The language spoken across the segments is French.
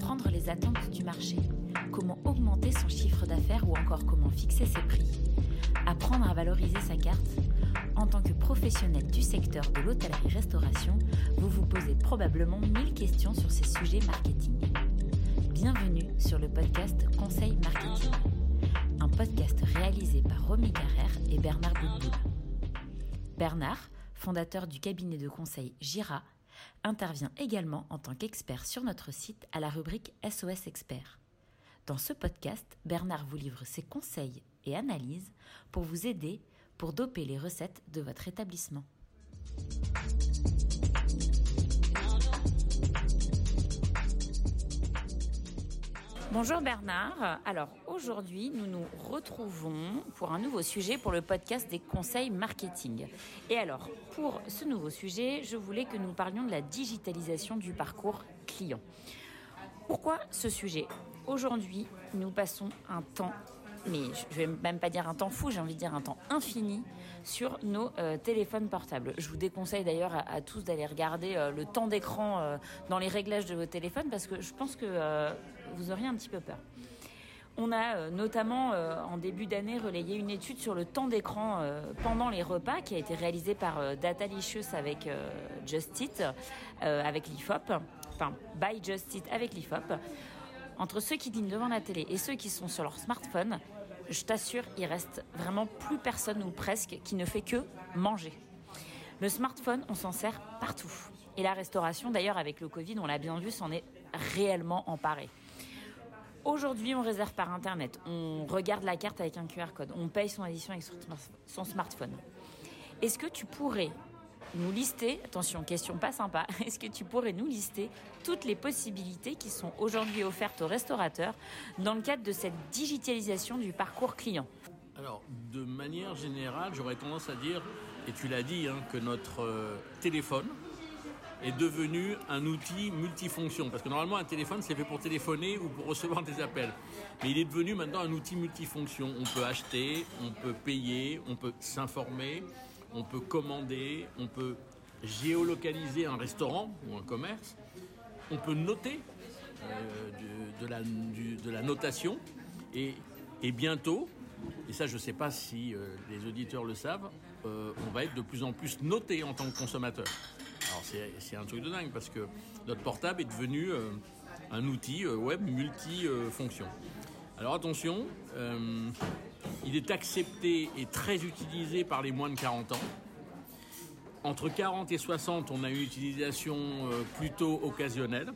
comprendre les attentes du marché, comment augmenter son chiffre d'affaires ou encore comment fixer ses prix, apprendre à valoriser sa carte. En tant que professionnel du secteur de l'hôtellerie-restauration, vous vous posez probablement mille questions sur ces sujets marketing. Bienvenue sur le podcast Conseil Marketing, un podcast réalisé par Romy Carrère et Bernard Boudboul. Bernard, fondateur du cabinet de conseil Gira, intervient également en tant qu'expert sur notre site à la rubrique SOS Expert. Dans ce podcast, Bernard vous livre ses conseils et analyses pour vous aider pour doper les recettes de votre établissement. Bonjour Bernard. Alors aujourd'hui, nous nous retrouvons pour un nouveau sujet pour le podcast des conseils marketing. Et alors, pour ce nouveau sujet, je voulais que nous parlions de la digitalisation du parcours client. Pourquoi ce sujet? Aujourd'hui, nous passons un temps mais je vais même pas dire un temps fou, j'ai envie de dire un temps infini sur nos euh, téléphones portables. Je vous déconseille d'ailleurs à, tous d'aller regarder euh, le temps d'écran euh, dans les réglages de vos téléphones parce que je pense que vous auriez un petit peu peur. On a notamment en début d'année relayé une étude sur le temps d'écran pendant les repas qui a été réalisée par Datalicious avec Just Eat, avec l'IFOP, enfin by Just Eat avec l'IFOP. Entre ceux qui dînent devant la télé et ceux qui sont sur leur smartphone, je t'assure, il reste vraiment plus personne ou presque qui ne fait que manger. Le smartphone, on s'en sert partout. Et la restauration, d'ailleurs, avec le Covid, on l'a bien vu, s'en est réellement emparée. Aujourd'hui, on réserve par Internet, on regarde la carte avec un QR code, on paye son addition avec son smartphone. Est-ce que tu pourrais nous lister, attention, question pas sympa, est-ce que tu pourrais nous lister toutes les possibilités qui sont aujourd'hui offertes aux restaurateurs dans le cadre de cette digitalisation du parcours client? Alors, de manière générale, j'aurais tendance à dire, et tu l'as dit, hein, que notre euh, téléphone est devenu un outil multifonction. Parce que normalement, un téléphone, c'est fait pour téléphoner ou pour recevoir des appels. Mais il est devenu maintenant un outil multifonction. On peut acheter, on peut payer, on peut s'informer, on peut commander, on peut géolocaliser un restaurant ou un commerce, on peut noter euh, de, la, de, la, notation et, bientôt, et ça je ne sais pas si euh, les auditeurs le savent, euh, on va être de plus en plus noté en tant que consommateur. C'est un truc de dingue parce que notre portable est devenu un outil web multifonction. Alors attention, il est accepté et très utilisé par les moins de 40 ans. Entre 40 et 60, on a une utilisation euh, plutôt occasionnelle.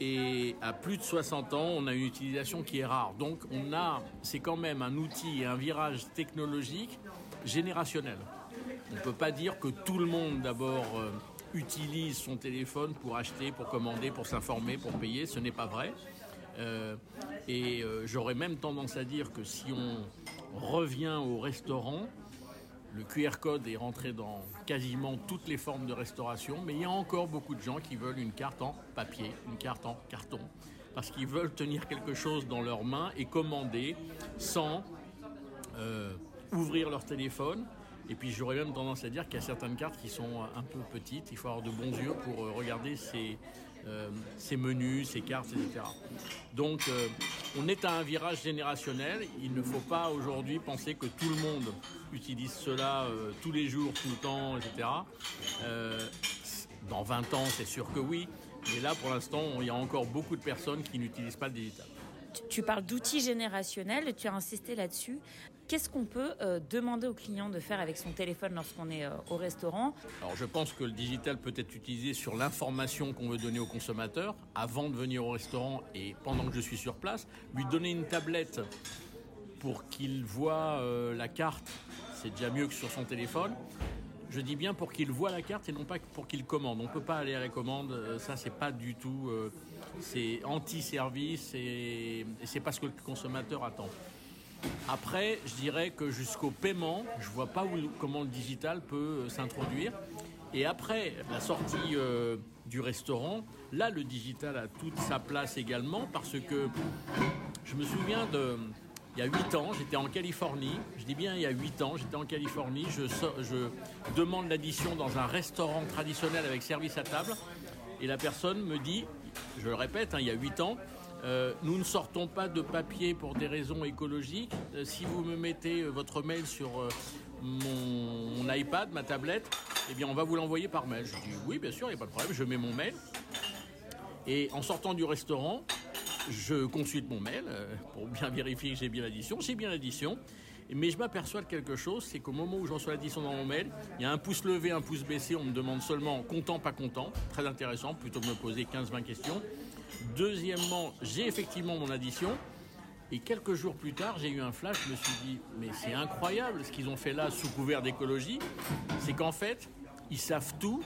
Et à plus de 60 ans, on a une utilisation qui est rare. Donc on a, c'est quand même un outil et un virage technologique générationnel. On ne peut pas dire que tout le monde d'abord euh, utilise son téléphone pour acheter, pour commander, pour s'informer, pour payer. Ce n'est pas vrai. Euh, et j'aurais même tendance à dire que si on revient au restaurant. Le QR code est rentré dans quasiment toutes les formes de restauration, mais il y a encore beaucoup de gens qui veulent une carte en papier, une carte en carton, parce qu'ils veulent tenir quelque chose dans leurs mains et commander sans euh, ouvrir leur téléphone. Et puis j'aurais même tendance à dire qu'il y a certaines cartes qui sont un peu petites, il faut avoir de bons yeux pour euh, regarder ces, euh, menus, ces cartes, etc. Donc on est à un virage générationnel. Il ne faut pas aujourd'hui penser que tout le monde utilise cela euh, tous les jours, tout le temps, etc. Euh, dans 20 ans, c'est sûr que oui. Mais là, pour l'instant, il y a encore beaucoup de personnes qui n'utilisent pas le digital. Tu parles d'outils générationnels, tu as insisté là-dessus. Qu'est-ce qu'on peut euh, demander au client de faire avec son téléphone lorsqu'on est euh, au restaurant? Alors je pense que le digital peut être utilisé sur l'information qu'on veut donner au consommateur avant de venir au restaurant et pendant que je suis sur place. Lui donner une tablette pour qu'il voit euh, la carte, c'est déjà mieux que sur son téléphone. Je dis bien pour qu'il voit la carte et non pas pour qu'il commande. On ne peut pas aller à la commande, ça c'est pas du tout, c'est anti-service et, et c'est pas ce que le consommateur attend. Après, je dirais que jusqu'au paiement, je vois pas où, comment le digital peut euh, s'introduire. Et après la sortie euh, du restaurant, là, le digital a toute sa place également parce que je me souviens de. Il y a 8 ans, j'étais en Californie. Je dis bien il y a 8 ans, j'étais en Californie. Je, je demande l'addition dans un restaurant traditionnel avec service à table. Et la personne me dit je le répète, hein, il y a 8 ans, euh, nous ne sortons pas de papier pour des raisons écologiques. Euh, si vous me mettez votre mail sur mon, mon, iPad, ma tablette, eh bien on va vous l'envoyer par mail. Je dis oui, bien sûr, il n'y a pas de problème, je mets mon mail. Et en sortant du restaurant, je consulte mon mail pour bien vérifier que j'ai bien l'addition. J'ai bien l'addition. Mais je m'aperçois de quelque chose, c'est qu'au moment où je reçois l'addition dans mon mail, il y a un pouce levé, un pouce baissé, on me demande seulement content, pas content. Très intéressant, plutôt que de me poser 15-20 questions. Deuxièmement, j'ai effectivement mon addition. Et quelques jours plus tard, j'ai eu un flash, je me suis dit, mais c'est incroyable ce qu'ils ont fait là sous couvert d'écologie. C'est qu'en fait, ils savent tout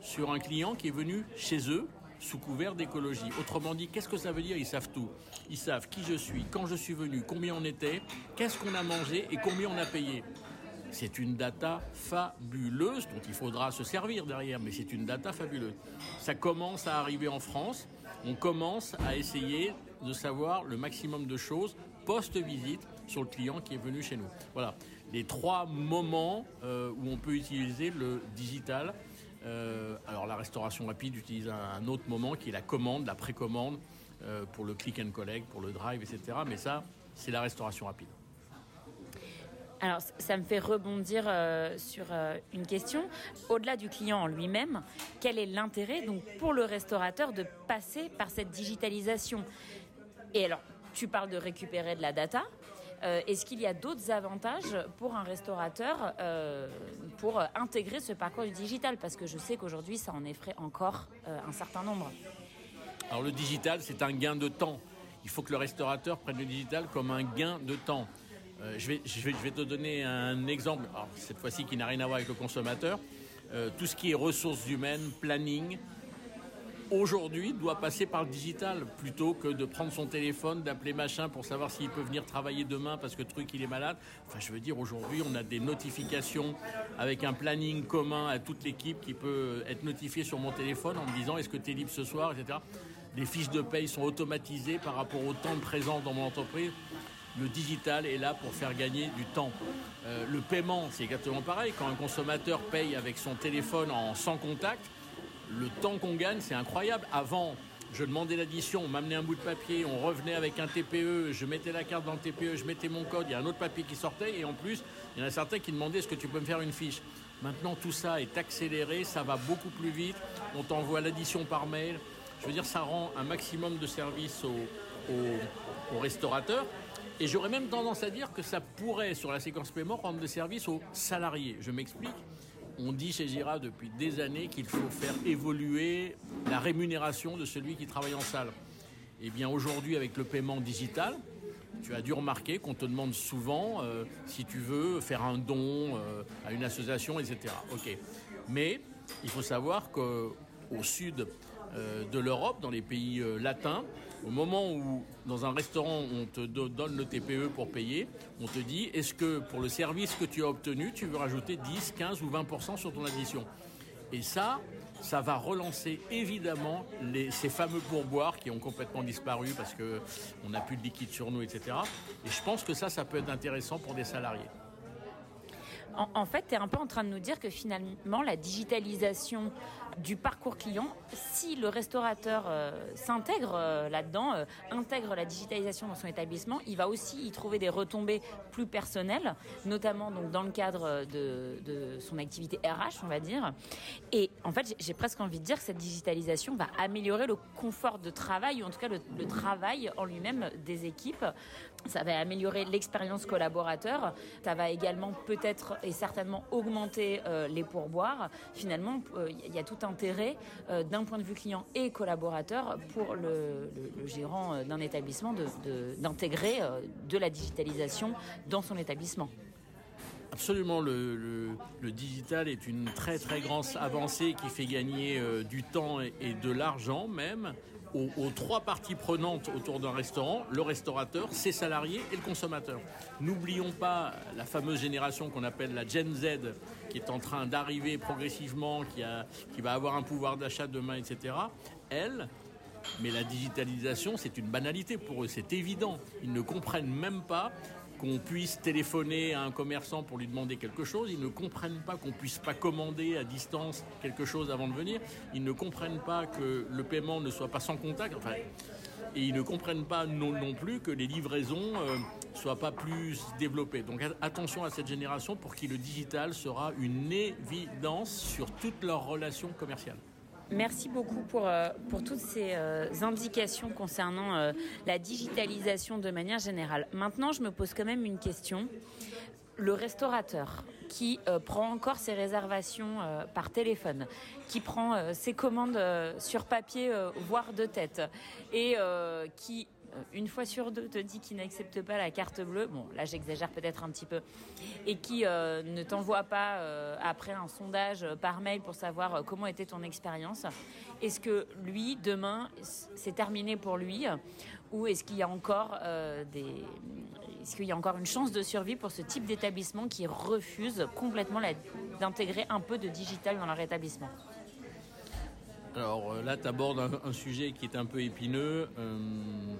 sur un client qui est venu chez eux sous couvert d'écologie. Autrement dit, qu'est-ce que ça veut dire Ils savent tout? Ils savent qui je suis, quand je suis venu, combien on était, qu'est-ce qu'on a mangé et combien on a payé. C'est une data fabuleuse dont il faudra se servir derrière, mais c'est une data fabuleuse. Ça commence à arriver en France. On commence à essayer de savoir le maximum de choses post-visite sur le client qui est venu chez nous. Voilà les trois moments euh, où on peut utiliser le digital euh, alors la restauration rapide utilise un, autre moment qui est la commande, la précommande euh, pour le click and collect, pour le drive, etc. Mais ça, c'est la restauration rapide. Alors, ça me fait rebondir euh, sur une question. Au-delà du client en lui-même, quel est l'intérêt donc pour le restaurateur de passer par cette digitalisation? Et alors, tu parles de récupérer de la data, euh, est-ce qu'il y a d'autres avantages pour un restaurateur euh, pour intégrer ce parcours du digital? Parce que je sais qu'aujourd'hui, ça en effraie encore euh, un certain nombre. Alors le digital, c'est un gain de temps. Il faut que le restaurateur prenne le digital comme un gain de temps. Je, vais, je, vais, te donner un exemple, cette fois-ci qui n'a rien à voir avec le consommateur. tout ce qui est ressources humaines, planning, aujourd'hui doit passer par le digital plutôt que de prendre son téléphone, d'appeler machin pour savoir s'il peut venir travailler demain parce que truc il est malade. Enfin, je veux dire, aujourd'hui, on a des notifications avec un planning commun à toute l'équipe qui peut être notifié sur mon téléphone en me disant est-ce que tu es libre ce soir, etc. Les fiches de paye sont automatisées par rapport au temps de présence dans mon entreprise. Le digital est là pour faire gagner du temps. Euh, le paiement, c'est exactement pareil. Quand un consommateur paye avec son téléphone en sans contact, le temps qu'on gagne, c'est incroyable. Avant, je demandais l'addition, on m'amenait un bout de papier, on revenait avec un TPE, je mettais la carte dans le TPE, je mettais mon code, il y a un autre papier qui sortait, et en plus, il y en a certains qui demandaient est-ce que tu peux me faire une fiche. Maintenant, tout ça est accéléré, ça va beaucoup plus vite, on t'envoie l'addition par mail. Je veux dire, ça rend un maximum de service aux, restaurateurs. Et j'aurais même tendance à dire que ça pourrait, sur la séquence paiement, rendre de service aux salariés. Je m'explique on dit chez Gira depuis des années qu'il faut faire évoluer la rémunération de celui qui travaille en salle. Eh bien aujourd'hui, avec le paiement digital, tu as dû remarquer qu'on te demande souvent euh, si tu veux faire un don euh, à une association, etc. Ok. Mais il faut savoir qu'au sud euh, de l'Europe, dans les pays latins, au moment où, dans un restaurant, on te donne le TPE pour payer, on te dit est-ce que pour le service que tu as obtenu, tu veux rajouter 10, 15 ou 20% sur ton addition? Et ça, ça va relancer évidemment ces fameux pourboires qui ont complètement disparu parce qu'on n'a plus de liquide sur nous, etc. Et je pense que ça, ça peut être intéressant pour des salariés. En, fait, tu es un peu en train de nous dire que finalement, la digitalisation du parcours client, si le restaurateur euh, s'intègre euh, là-dedans, euh, intègre la digitalisation dans son établissement, il va aussi y trouver des retombées plus personnelles, notamment donc dans le cadre de, son activité RH, on va dire. Et en fait, j'ai presque envie de dire que cette digitalisation va améliorer le confort de travail, ou en tout cas le, le travail en lui-même des équipes. Ça va améliorer l'expérience collaborateur. Ça va également peut-être et certainement augmenter les pourboires. Finalement, il y a tout intérêt euh, d'un point de vue client et collaborateur pour le, gérant euh, d'un établissement d'intégrer de, euh, de, la digitalisation dans son établissement. Absolument, le, digital est une très très grande avancée qui fait gagner du temps et, de l'argent même aux, trois parties prenantes autour d'un restaurant, le restaurateur, ses salariés et le consommateur. N'oublions pas la fameuse génération qu'on appelle la Gen Z, qui est en train d'arriver progressivement, qui, qui va avoir un pouvoir d'achat demain, etc. Elle, mais la digitalisation, c'est une banalité pour eux, c'est évident. Ils ne comprennent même pas qu'on puisse téléphoner à un commerçant pour lui demander quelque chose, ils ne comprennent pas qu'on puisse pas commander à distance quelque chose avant de venir, ils ne comprennent pas que le paiement ne soit pas sans contact, enfin, et ils ne comprennent pas non, plus que les livraisons euh, soient pas plus développées. Donc attention à cette génération pour qui le digital sera une évidence sur toutes leurs relations commerciales. Merci beaucoup pour, euh, toutes ces euh, indications concernant euh, la digitalisation de manière générale. Maintenant, je me pose quand même une question. Le restaurateur qui prend encore ses réservations par téléphone, qui prend ses commandes sur papier, voire de tête, et qui une fois sur deux te dit qu'il n'accepte pas la carte bleue, bon là j'exagère peut-être un petit peu, et qui euh, ne t'envoie pas euh, après un sondage par mail pour savoir comment était ton expérience, est-ce que lui, demain, c'est terminé pour lui? Ou est-ce qu'il y a encore des... Est-ce qu'il y a encore une chance de survie pour ce type d'établissement qui refuse complètement d'intégrer un peu de digital dans leur établissement? Alors euh, là, tu abordes un, sujet qui est un peu épineux. Euh,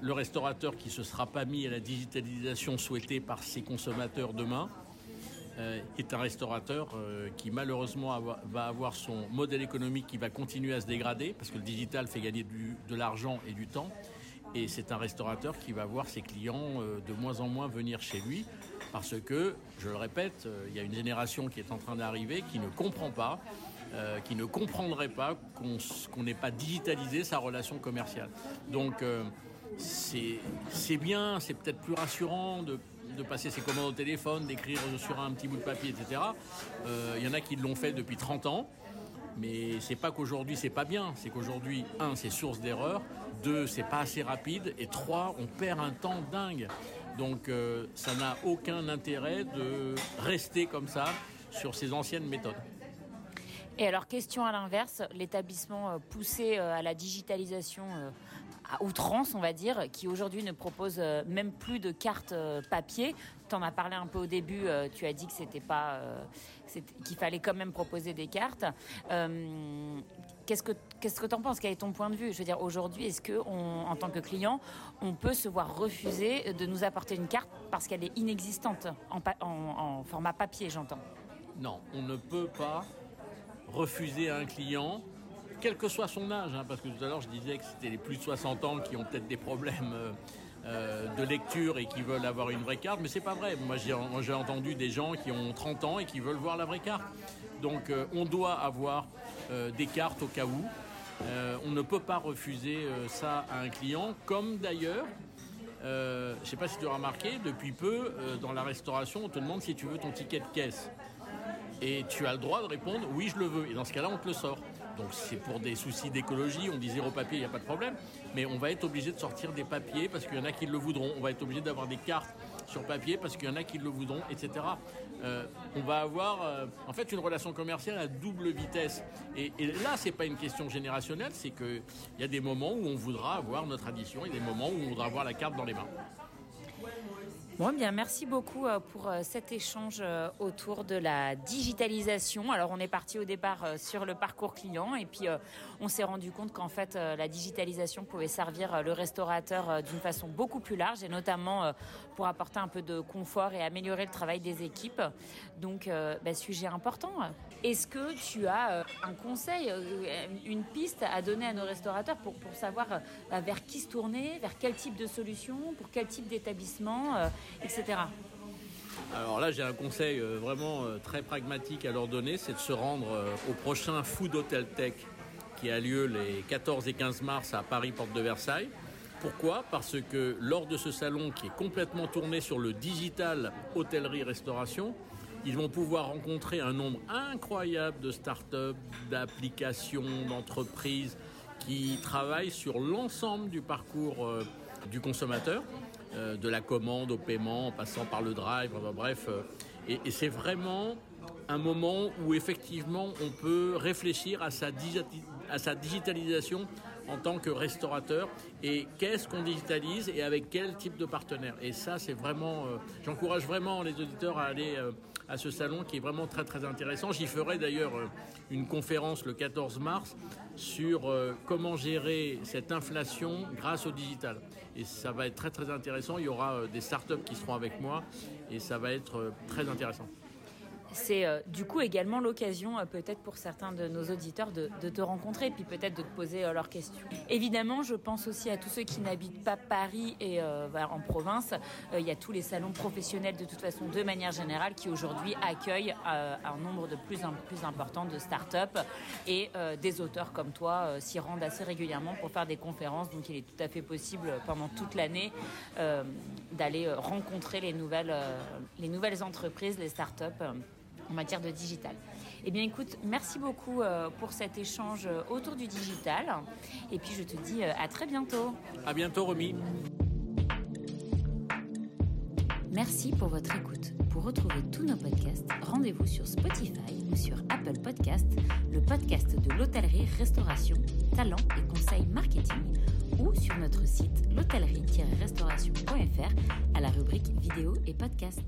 le restaurateur qui ne se sera pas mis à la digitalisation souhaitée par ses consommateurs demain euh, est un restaurateur qui malheureusement va avoir son modèle économique qui va continuer à se dégrader parce que le digital fait gagner de l'argent et du temps. Et c'est un restaurateur qui va voir ses clients de moins en moins venir chez lui parce que, je le répète, il y a une génération qui est en train d'arriver qui ne comprend pas euh, qui ne comprendrait pas qu'on n'ait pas digitalisé sa relation commerciale. Donc euh, c'est bien, c'est peut-être plus rassurant de, passer ses commandes au téléphone, d'écrire sur un petit bout de papier, etc. Euh, il y en a qui l'ont fait depuis 30 ans. Mais c'est pas qu'aujourd'hui c'est pas bien, c'est qu'aujourd'hui, un, c'est source d'erreur, deux, c'est pas assez rapide, et trois, on perd un temps dingue. Donc ça n'a aucun intérêt de rester comme ça sur ces anciennes méthodes. Et alors, question à l'inverse, l'établissement euh, poussé euh, à la digitalisation euh, à outrance, on va dire, qui aujourd'hui ne propose même plus de cartes papier. Tu en as parlé un peu au début, tu as dit que c'était pas, qu'il fallait quand même proposer des cartes. Qu'est-ce que qu'est-ce que tu en penses? Quel est ton point de vue? Je veux dire, aujourd'hui, est-ce que, en tant que client, on peut se voir refuser de nous apporter une carte parce qu'elle est inexistante? En format papier, j'entends Non, on ne peut pas refuser à un client, quel que soit son âge, hein, parce que tout à l'heure je disais que c'était les plus de 60 ans qui ont peut-être des problèmes euh, euh, de lecture et qui veulent avoir une vraie carte, mais c'est pas vrai. Moi j'ai entendu des gens qui ont 30 ans et qui veulent voir la vraie carte. Donc euh, on doit avoir des cartes au cas où. on ne peut pas refuser ça à un client, comme d'ailleurs je ne sais pas si tu as remarqué, depuis peu, dans la restauration, on te demande si tu veux ton ticket de caisse. Et tu as le droit de répondre oui, je le veux. Et dans ce cas-là, on te le sort. Donc c'est pour des soucis d'écologie, on dit zéro papier, il n'y a pas de problème. Mais on va être obligé de sortir des papiers parce qu'il y en a qui le voudront. On va être obligé d'avoir des cartes sur papier parce qu'il y en a qui le voudront, etc. Euh, on va avoir euh, en fait une relation commerciale à double vitesse. Et, et là, c'est pas une question générationnelle, c'est qu'il y a des moments où on voudra avoir notre addition et des moments où on voudra avoir la carte dans les mains. Bon, bien, merci beaucoup euh, pour euh, cet échange euh, autour de la digitalisation. Alors, on est parti au départ sur le parcours client et puis on s'est rendu compte qu'en fait, la digitalisation pouvait servir le restaurateur d'une façon beaucoup plus large et notamment pour apporter un peu de confort et améliorer le travail des équipes. Donc, bah, sujet important. Est-ce que tu as un conseil, une piste à donner à nos restaurateurs pour, pour savoir vers qui se tourner, vers quel type de solution, pour quel type d'établissement etc. Alors là, j'ai un conseil euh, vraiment euh, très pragmatique à leur donner, c'est de se rendre euh, au prochain Food Hotel Tech qui a lieu les 14 et 15 mars à Paris, porte de Versailles. Pourquoi? Parce que lors de ce salon qui est complètement tourné sur le digital hôtellerie-restauration, ils vont pouvoir rencontrer un nombre incroyable de start-up, d'applications, d'entreprises qui travaillent sur l'ensemble du parcours du consommateur. Euh, de la commande au paiement, en passant par le drive, bref. Euh, et, c'est vraiment un moment où effectivement on peut réfléchir à sa, à sa digitalisation en tant que restaurateur et qu'est-ce qu'on digitalise et avec quel type de partenaire? Et ça, c'est vraiment, euh, j'encourage vraiment les auditeurs à aller à ce salon qui est vraiment très intéressant. J'y ferai d'ailleurs euh, une conférence le 14 mars sur euh, comment gérer cette inflation grâce au digital. Et ça va être très très intéressant. Il y aura des startups qui seront avec moi et ça va être très intéressant. C'est euh, du coup également l'occasion, euh, peut-être pour certains de nos auditeurs, de, te rencontrer, puis peut-être de te poser euh, leurs questions. Évidemment, je pense aussi à tous ceux qui n'habitent pas Paris et en province. Il y a tous les salons professionnels, de toute façon, de manière générale, qui aujourd'hui accueillent un nombre de plus en plus important de start-up et des auteurs comme toi s'y rendent assez régulièrement pour faire des conférences. Donc, il est tout à fait possible pendant toute l'année d'aller rencontrer les nouvelles, les nouvelles entreprises, les start-up en matière de digital. Eh bien écoute, merci beaucoup euh, pour cet échange euh, autour du digital. Et puis je te dis euh, à très bientôt. À bientôt Romy. Merci pour votre écoute. Pour retrouver tous nos podcasts, rendez-vous sur Spotify ou sur Apple Podcasts, le podcast de l'hôtellerie, restauration, talent et conseils marketing, ou sur notre site l'hôtellerie-restauration.fr à la rubrique vidéo et podcasts.